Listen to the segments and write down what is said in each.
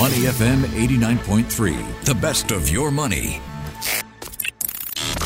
Money FM 89.3, the best of your money.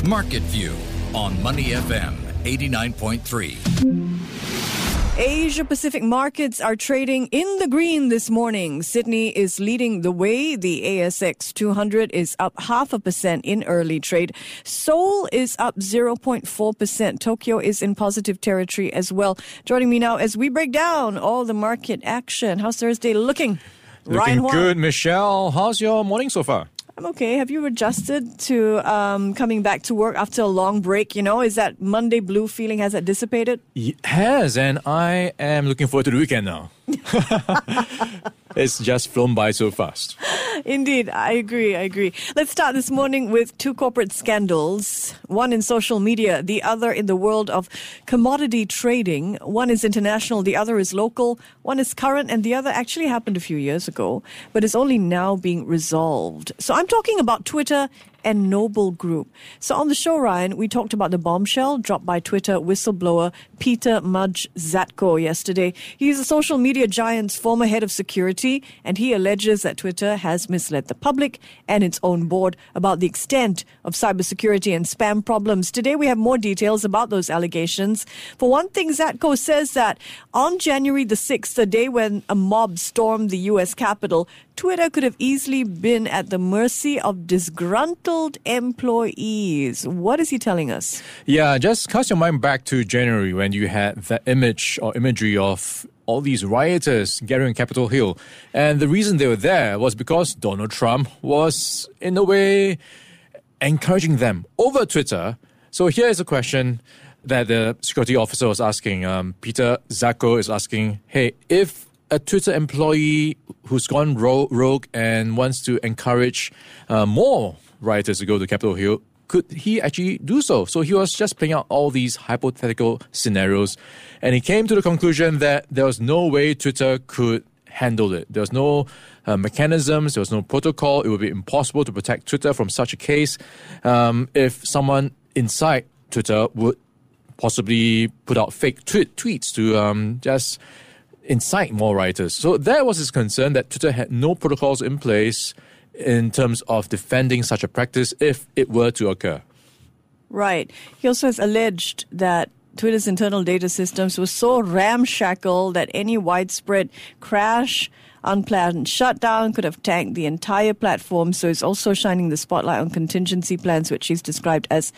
Market View on Money FM 89.3. Asia Pacific markets are trading in the green this morning. Sydney is leading the way. The ASX 200 is up half a percent in early trade. Seoul is up 0.4%. Tokyo is in positive territory as well. Joining me now as we break down all the market action. How's Thursday looking? Looking Ryan good, Michelle. How's your morning so far? I'm okay. Have you adjusted to um, coming back to work after a long break? You know, is that Monday blue feeling has that dissipated? It has, and I am looking forward to the weekend now. it's just flown by so fast. Indeed, I agree. I agree. Let's start this morning with two corporate scandals one in social media, the other in the world of commodity trading. One is international, the other is local. One is current, and the other actually happened a few years ago, but is only now being resolved. So I'm talking about Twitter and Noble Group. So on the show, Ryan, we talked about the bombshell dropped by Twitter whistleblower Peter Mudge Zatko yesterday. He's a social media giant's former head of security, and he alleges that Twitter has misled the public and its own board about the extent of cybersecurity and spam problems. Today, we have more details about those allegations. For one thing, Zatko says that on January the 6th, the day when a mob stormed the U.S. Capitol, Twitter could have easily been at the mercy of disgruntled employees. What is he telling us? Yeah, just cast your mind back to January when you had that image or imagery of all these rioters gathering Capitol Hill. And the reason they were there was because Donald Trump was, in a way, encouraging them over Twitter. So here is a question that the security officer was asking. Um, Peter Zatko is asking, hey, if a Twitter employee who's gone ro- rogue and wants to encourage uh, more rioters to go to Capitol Hill, could he actually do so? So he was just playing out all these hypothetical scenarios, and he came to the conclusion that there was no way Twitter could handle it. There was no uh, mechanisms, there was no protocol. It would be impossible to protect Twitter from such a case. Um, if someone inside Twitter would possibly put out fake tweet, tweets to um, just incite more rioters. So that was his concern that Twitter had no protocols in place in terms of defending such a practice if it were to occur. Right. He also has alleged that Twitter's internal data systems were so ramshackle that any widespread crash, unplanned shutdown could have tanked the entire platform. So he's also shining the spotlight on contingency plans, which he's described as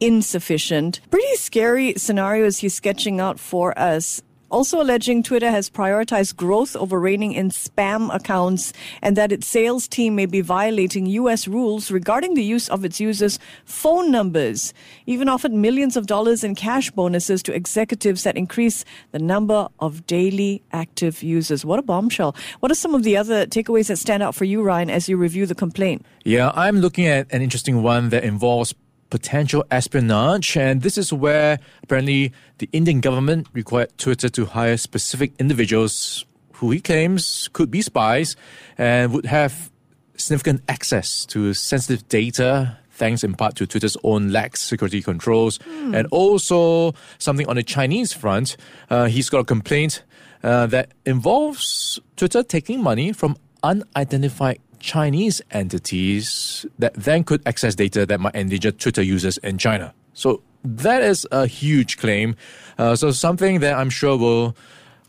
insufficient. Pretty scary scenarios he's sketching out for us. Also alleging Twitter has prioritized growth over reining in spam accounts and that its sales team may be violating U.S. rules regarding the use of its users' phone numbers. Even offered millions of dollars in cash bonuses to executives that increase the number of daily active users. What a bombshell. What are some of the other takeaways that stand out for you, Ryan, as you review the complaint? Yeah, I'm looking at an interesting one that involves potential espionage. And this is where apparently the Indian government required Twitter to hire specific individuals who he claims could be spies and would have significant access to sensitive data. Thanks in part to Twitter's own lax security controls. And also something on the Chinese front. Uh, he's got a complaint uh, that involves Twitter taking money from unidentified Chinese entities that then could access data that might endanger Twitter users in China. So that is a huge claim. Uh, so something that I'm sure will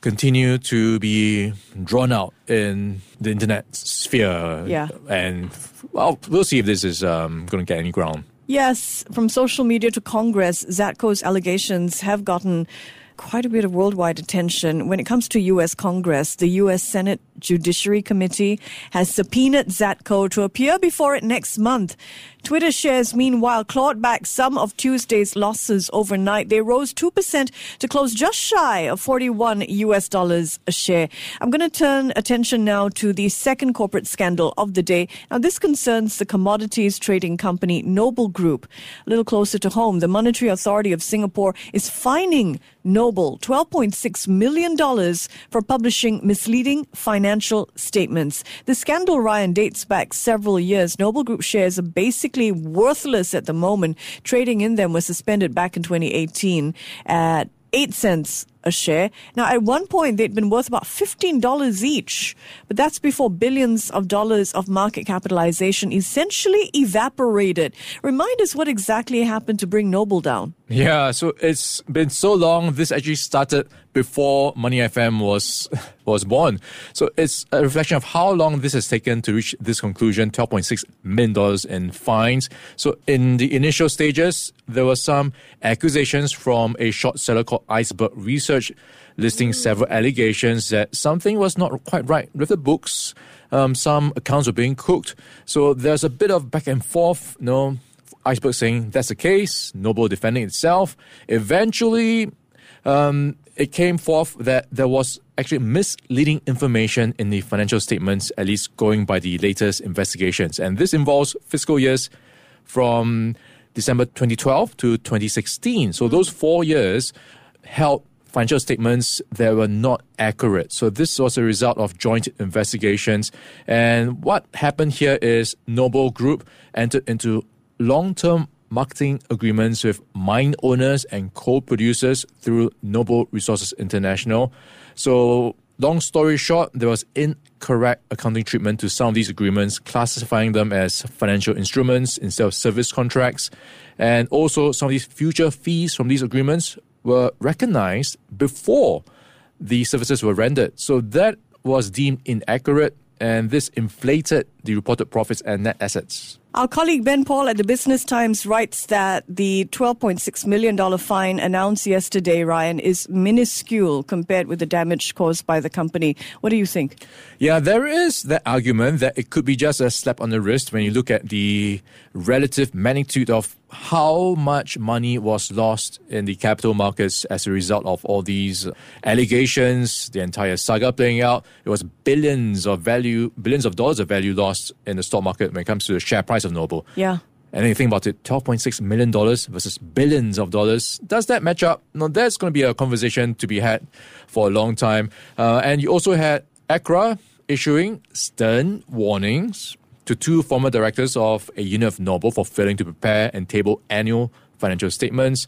continue to be drawn out in the internet sphere. Yeah. And well, we'll see if this is um, going to get any ground. Yes, from social media to Congress, Zatko's allegations have gotten quite a bit of worldwide attention. When it comes to U.S. Congress, the U.S. Senate Judiciary Committee has subpoenaed Zatko to appear before it next month. Twitter shares, meanwhile, clawed back some of Tuesday's losses overnight. They rose 2% to close just shy of 41 US dollars a share. I'm going to turn attention now to the second corporate scandal of the day. Now, this concerns the commodities trading company Noble Group. A little closer to home, the Monetary Authority of Singapore is fining Noble $12.6 million for publishing misleading financial statements. The scandal, Ryan, dates back several years. Noble Group shares are basically worthless at the moment. Trading in them was suspended back in 2018 at 8 cents a share. Now, at one point, they'd been worth about $15 each, but that's before billions of dollars of market capitalization essentially evaporated. Remind us what exactly happened to bring Noble down. Yeah, so it's been so long. This actually started before Money FM was was born. So it's a reflection of how long this has taken to reach this conclusion. Twelve point six million dollars in fines. So in the initial stages, there were some accusations from a short seller called Iceberg Research, listing several allegations that something was not quite right with the books. Um, some accounts were being cooked. So there's a bit of back and forth. You know, Iceberg saying that's the case, Noble defending itself. Eventually, um, it came forth that there was actually misleading information in the financial statements, at least going by the latest investigations. And this involves fiscal years from December 2012 to 2016. So those four years held financial statements that were not accurate. So this was a result of joint investigations. And what happened here is Noble Group entered into long-term marketing agreements with mine owners and coal producers through Noble Resources International. So, long story short, there was incorrect accounting treatment to some of these agreements, classifying them as financial instruments instead of service contracts. And also, some of these future fees from these agreements were recognized before the services were rendered. So, that was deemed inaccurate, and this inflated the reported profits and net assets. Our colleague Ben Paul at the Business Times writes that the $12.6 million fine announced yesterday, Ryan, is minuscule compared with the damage caused by the company. What do you think? Yeah, there is that argument that it could be just a slap on the wrist when you look at the relative magnitude of how much money was lost in the capital markets as a result of all these allegations, the entire saga playing out. It was billions of value, billions of dollars of value lost in the stock market when it comes to the share price of Noble. Yeah. And then you think about it, $12.6 million versus billions of dollars. Does that match up? Now, that's going to be a conversation to be had for a long time. Uh, and you also had ACRA issuing stern warnings to two former directors of a unit of Noble for failing to prepare and table annual financial statements.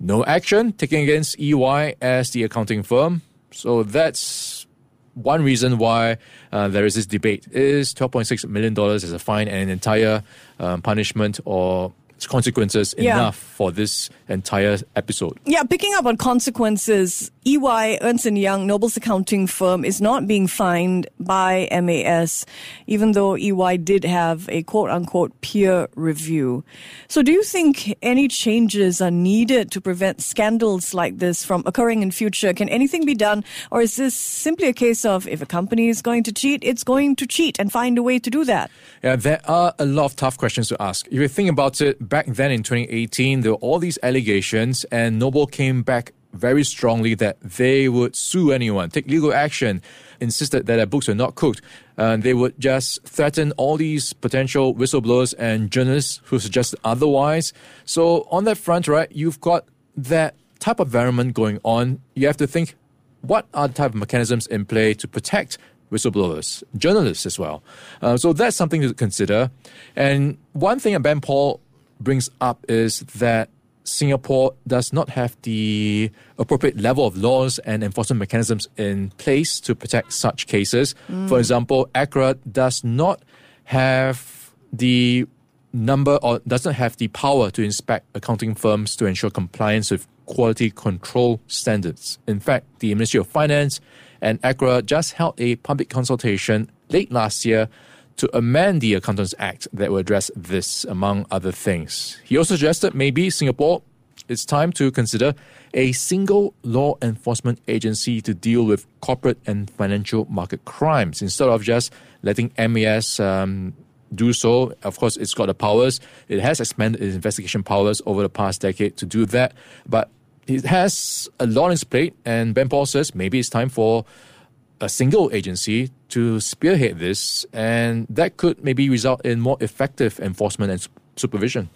No action taken against EY as the accounting firm. So that's one reason why uh, there is this debate. Is $12.6 million as a fine and an entire um, punishment or consequences Yeah. enough for this entire episode? Yeah, picking up on consequences, EY, Ernst and Young, Noble's accounting firm, is not being fined by MAS, even though EY did have a quote unquote peer review. So, do you think any changes are needed to prevent scandals like this from occurring in future? Can anything be done? Or is this simply a case of if a company is going to cheat, it's going to cheat and find a way to do that? Yeah, there are a lot of tough questions to ask. If you think about it, back then in 2018, there were all these allegations, and Noble came back very strongly that they would sue anyone, take legal action, insisted that their books were not cooked. And they would just threaten all these potential whistleblowers and journalists who suggested otherwise. So, on that front, right, you've got that type of environment going on. You have to think what are the type of mechanisms in play to protect whistleblowers, journalists as well. Uh, so that's something to consider. And one thing Ben Paul brings up is that Singapore does not have the appropriate level of laws and enforcement mechanisms in place to protect such cases. For mm. example, ACRA does not have the number or doesn't have the power to inspect accounting firms to ensure compliance with quality control standards. In fact, the Ministry of Finance and ACRA just held a public consultation late last year to amend the Accountants Act that will address this, among other things. He also suggested maybe Singapore, it's time to consider a single law enforcement agency to deal with corporate and financial market crimes instead of just letting MAS um, do so. Of course, it's got the powers. It has expanded its investigation powers over the past decade to do that, but it has a lot on its plate. And Ben Paul says maybe it's time for a single agency to spearhead this, and that could maybe result in more effective enforcement and supervision.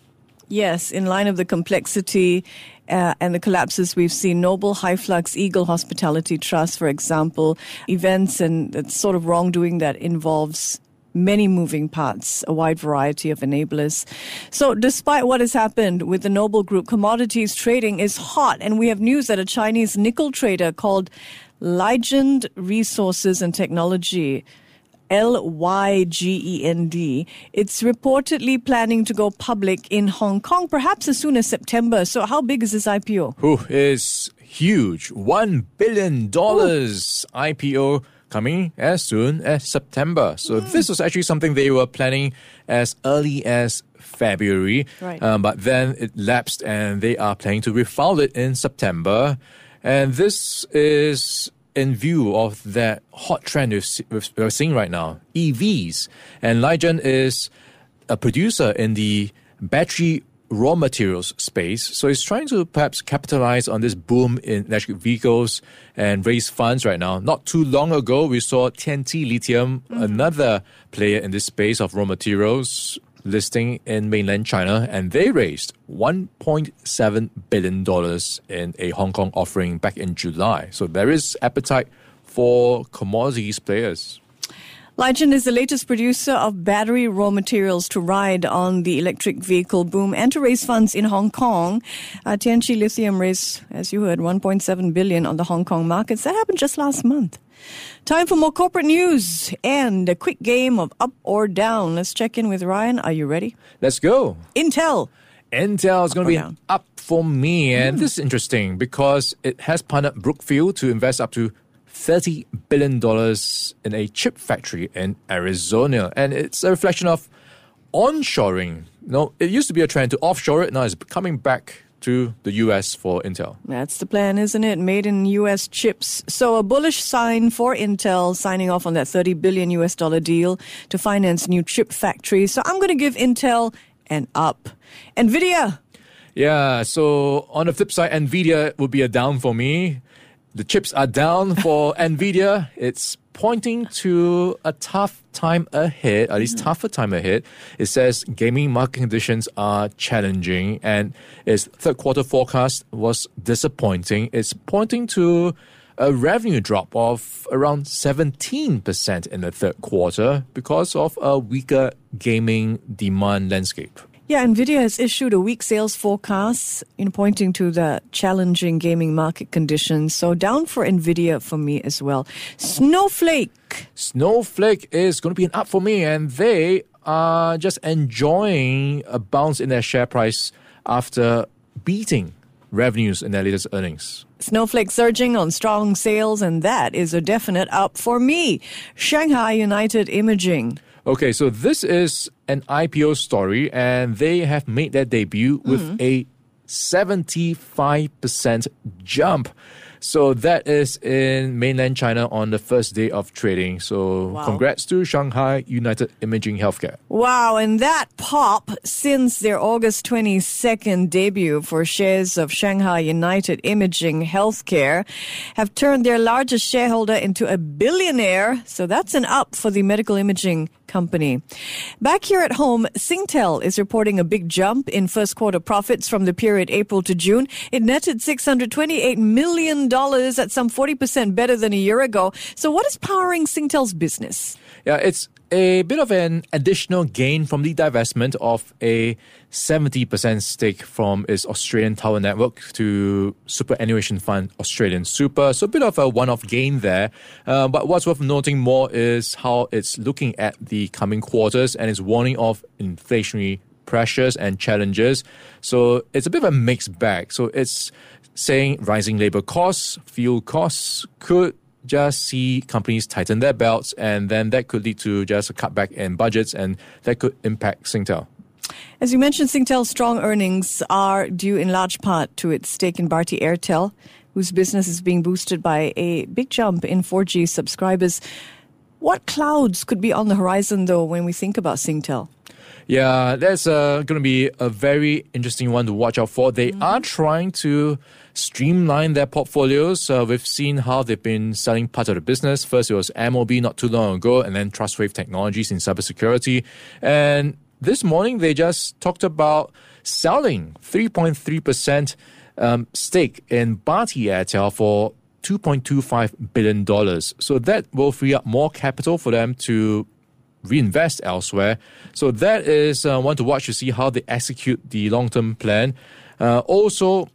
Yes, in line of the complexity uh, and the collapses we've seen, Noble, Hyflux, Eagle Hospitality Trust, for example, events and that sort of wrongdoing that involves many moving parts, a wide variety of enablers. So, despite what has happened with the Noble Group, commodities trading is hot, and we have news that a Chinese nickel trader called Lygend Resources and Technology L Y G E N D. It's reportedly planning to go public in Hong Kong, perhaps as soon as September. So, how big is this IPO? Who is huge? $1 billion IPO coming as soon as September. So, mm. this was actually something they were planning as early as February. Right. Um, but then it lapsed and they are planning to refile it in September. And this is in view of that hot trend we're seeing right now, EVs. And Lygend is a producer in the battery raw materials space. So it's trying to perhaps capitalize on this boom in electric vehicles and raise funds right now. Not too long ago, we saw Tianqi Lithium, mm-hmm. another player in this space of raw materials, listing in mainland China, and they raised $1.7 billion in a Hong Kong offering back in July. So there is appetite for commodities players. Lygend is the latest producer of battery raw materials to ride on the electric vehicle boom and to raise funds in Hong Kong. Uh, Tianqi Lithium raised, as you heard, 1.7 billion on the Hong Kong markets. That happened just last month. Time for more corporate news and a quick game of up or down. Let's check in with Ryan. Are you ready? Let's go. Intel. Intel is going to be down? up for me. And mm. this is interesting because it has partnered Brookfield to invest up to $30 billion in a chip factory in Arizona. And it's a reflection of onshoring. You know, it used to be a trend to offshore it. Now it's coming back to the US for Intel. That's the plan, isn't it? Made in US chips. So a bullish sign for Intel signing off on that 30 billion US dollar deal to finance new chip factories. So I'm going to give Intel an up. Nvidia. Yeah, so on the flip side, Nvidia would be a down for me. The chips are down for Nvidia. It's pointing to a tough time ahead, at least mm-hmm. tougher time ahead. It says gaming market conditions are challenging and its third quarter forecast was disappointing. It's pointing to a revenue drop of around 17% in the third quarter because of a weaker gaming demand landscape. Yeah, Nvidia has issued a weak sales forecast in pointing to the challenging gaming market conditions. So down for Nvidia for me as well. Snowflake. Snowflake is going to be an up for me, and they are just enjoying a bounce in their share price after beating revenues in their latest earnings. Snowflake surging on strong sales, and that is a definite up for me. Shanghai United Imaging. Okay, so this is an IPO story, and they have made their debut with mm-hmm. a 75% jump. So that is in mainland China on the first day of trading. So wow. congrats to Shanghai United Imaging Healthcare. Wow, and that pop since their August 22nd debut for shares of Shanghai United Imaging Healthcare have turned their largest shareholder into a billionaire. So that's an up for the medical imaging company. Back here at home, Singtel is reporting a big jump in first quarter profits from the period April to June. It netted $628 million. at some 40% better than a year ago. So what is powering Singtel's business? Yeah, it's a bit of an additional gain from the divestment of a 70% stake from its Australian tower network to superannuation fund Australian Super. So a bit of a one-off gain there. Uh, but what's worth noting more is how it's looking at the coming quarters and it's warning of inflationary pressures and challenges. So it's a bit of a mixed bag. So it's saying rising labor costs, fuel costs could just see companies tighten their belts, and then that could lead to just a cutback in budgets, and that could impact Singtel. As you mentioned, Singtel's strong earnings are due in large part to its stake in Bharti Airtel, whose business is being boosted by a big jump in 4G subscribers. What clouds could be on the horizon, though, when we think about Singtel? Yeah, that's uh, going to be a very interesting one to watch out for. They mm-hmm. are trying to streamline their portfolios. Uh, we've seen how they've been selling parts of the business. First, it was Amobee not too long ago, and then Trustwave Technologies in cybersecurity. And this morning, they just talked about selling 3.3% um, stake in Bharti Airtel for $2.25 billion. So that will free up more capital for them to reinvest elsewhere. So that is uh, one to watch to see how they execute the long term plan. Uh, also,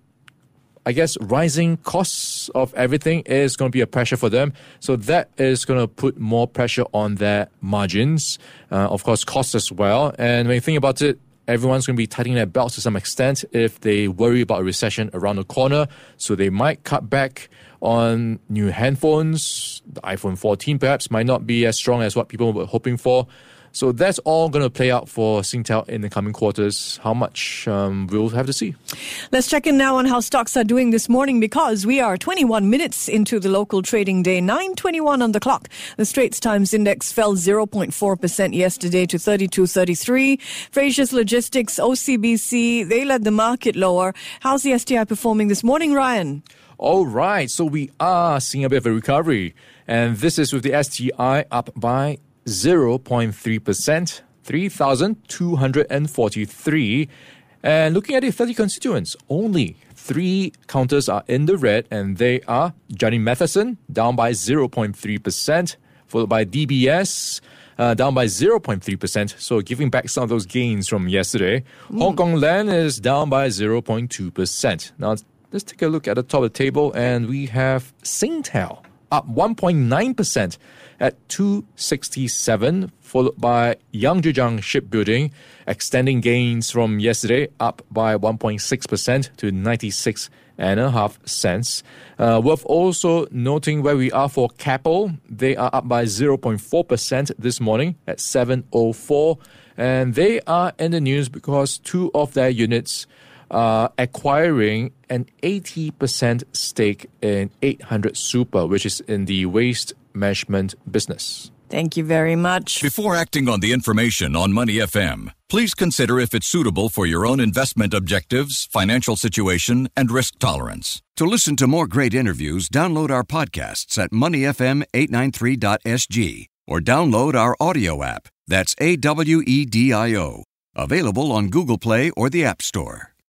I guess rising costs of everything is going to be a pressure for them. So that is going to put more pressure on their margins. Uh, of course, costs as well. And when you think about it, everyone's going to be tightening their belts to some extent if they worry about a recession around the corner. So they might cut back on new handphones. The iPhone 14 perhaps might not be as strong as what people were hoping for. So that's all going to play out for Singtel in the coming quarters. How much um, we'll have to see. Let's check in now on how stocks are doing this morning because we are 21 minutes into the local trading day, 9:21 on the clock. The Straits Times Index fell 0.4 percent yesterday to 32.33. Frasers Logistics, OCBC, they led the market lower. How's the STI performing this morning, Ryan? All right, so we are seeing a bit of a recovery, and this is with the STI up by 0.3%, 3,243. And looking at the 30 constituents, only three counters are in the red, and they are Jardine Matheson, down by 0.3%, followed by DBS, uh, down by 0.3%, so giving back some of those gains from yesterday. Mm. Hong Kong Land is down by 0.2%. Now, let's take a look at the top of the table, and we have Singtel up 1.9% at 267, followed by Yangzijiang Shipbuilding, extending gains from yesterday, up by 1.6% to 96 and a half cents. Uh, worth also noting where we are for Keppel. They are up by 0.4% this morning at 704. And they are in the news because two of their units uh, acquiring an 80% stake in 800 Super, which is in the waste management business. Thank you very much. Before acting on the information on Money FM, please consider if it's suitable for your own investment objectives, financial situation, and risk tolerance. To listen to more great interviews, download our podcasts at moneyfm893.sg or download our audio app. That's A W E D I O. Available on Google Play or the App Store.